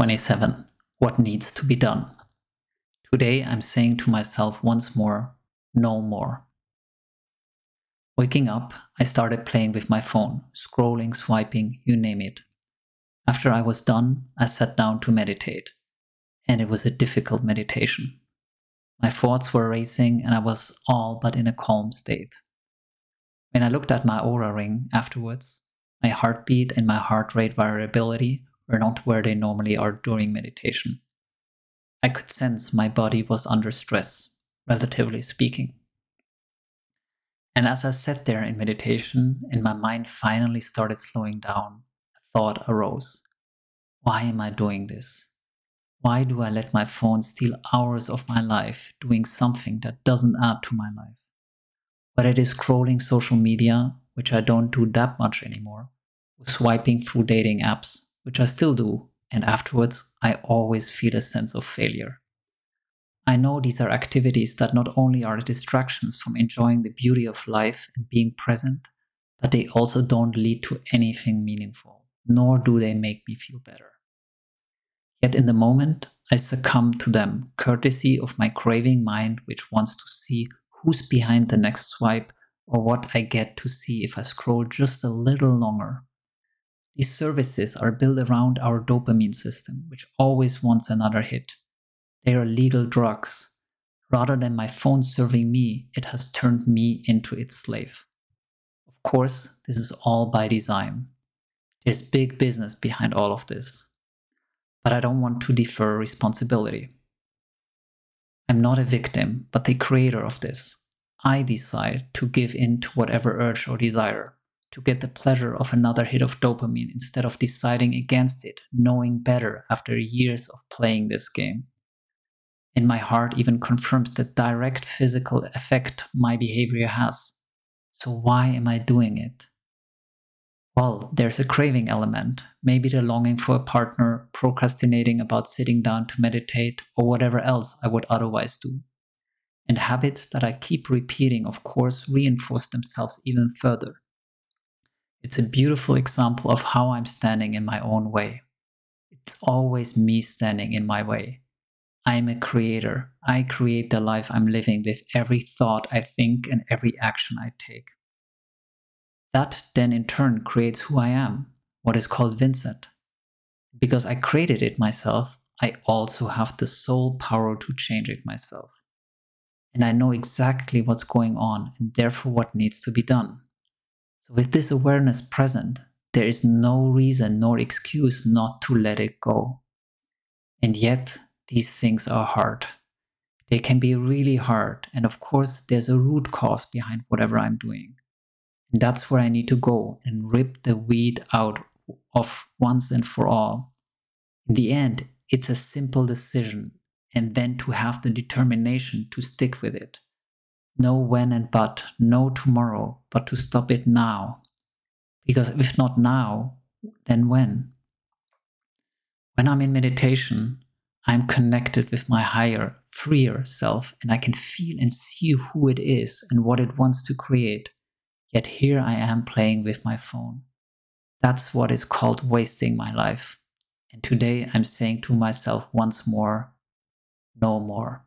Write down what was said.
27. What needs to be done? Today I'm saying to myself once more, no more. Waking up, I started playing with my phone, scrolling, swiping, you name it. After I was done, I sat down to meditate. And it was a difficult meditation. My thoughts were racing and I was all but in a calm state. When I looked at my Oura ring afterwards, my heartbeat and my heart rate variability were not where they normally are during meditation. I could sense my body was under stress, relatively speaking. And as I sat there in meditation and my mind finally started slowing down, a thought arose Why am I doing this? Why do I let my phone steal hours of my life doing something that doesn't add to my life? Whether it is scrolling social media, which I don't do that much anymore, or swiping through dating apps, which I still do, and afterwards I always feel a sense of failure. I know these are activities that not only are distractions from enjoying the beauty of life and being present, but they also don't lead to anything meaningful, nor do they make me feel better. Yet in the moment, I succumb to them, courtesy of my craving mind, which wants to see who's behind the next swipe or what I get to see if I scroll just a little longer. These services are built around our dopamine system, which always wants another hit. They are legal drugs. Rather than my phone serving me, it has turned me into its slave. Of course, this is all by design. There's big business behind all of this. But I don't want to defer responsibility. I'm not a victim, but the creator of this. I decide to give in to whatever urge or desire to get the pleasure of another hit of dopamine instead of deciding against it, knowing better after years of playing this game. And my heart even confirms the direct physical effect my behavior has. So, why am I doing it? Well, there's a craving element, maybe the longing for a partner, procrastinating about sitting down to meditate, or whatever else I would otherwise do. And habits that I keep repeating, of course, reinforce themselves even further. It's a beautiful example of how I'm standing in my own way. It's always me standing in my way. I'm a creator. I create the life I'm living with every thought I think and every action I take. That then in turn creates who I am, what is called Vincent. Because I created it myself, I also have the sole power to change it myself. And I know exactly what's going on and therefore what needs to be done. So, with this awareness present, there is no reason nor excuse not to let it go. And yet, these things are hard. They can be really hard. And of course, there's a root cause behind whatever I'm doing. And that's where I need to go and rip the weed out of once and for all. In the end, it's a simple decision, and then to have the determination to stick with it no when and but, no tomorrow, but to stop it now. Because if not now, then when? When I'm in meditation, I'm connected with my higher, freer self, and I can feel and see who it is and what it wants to create. Yet here I am playing with my phone. That's what is called wasting my life. And today I'm saying to myself once more, no more.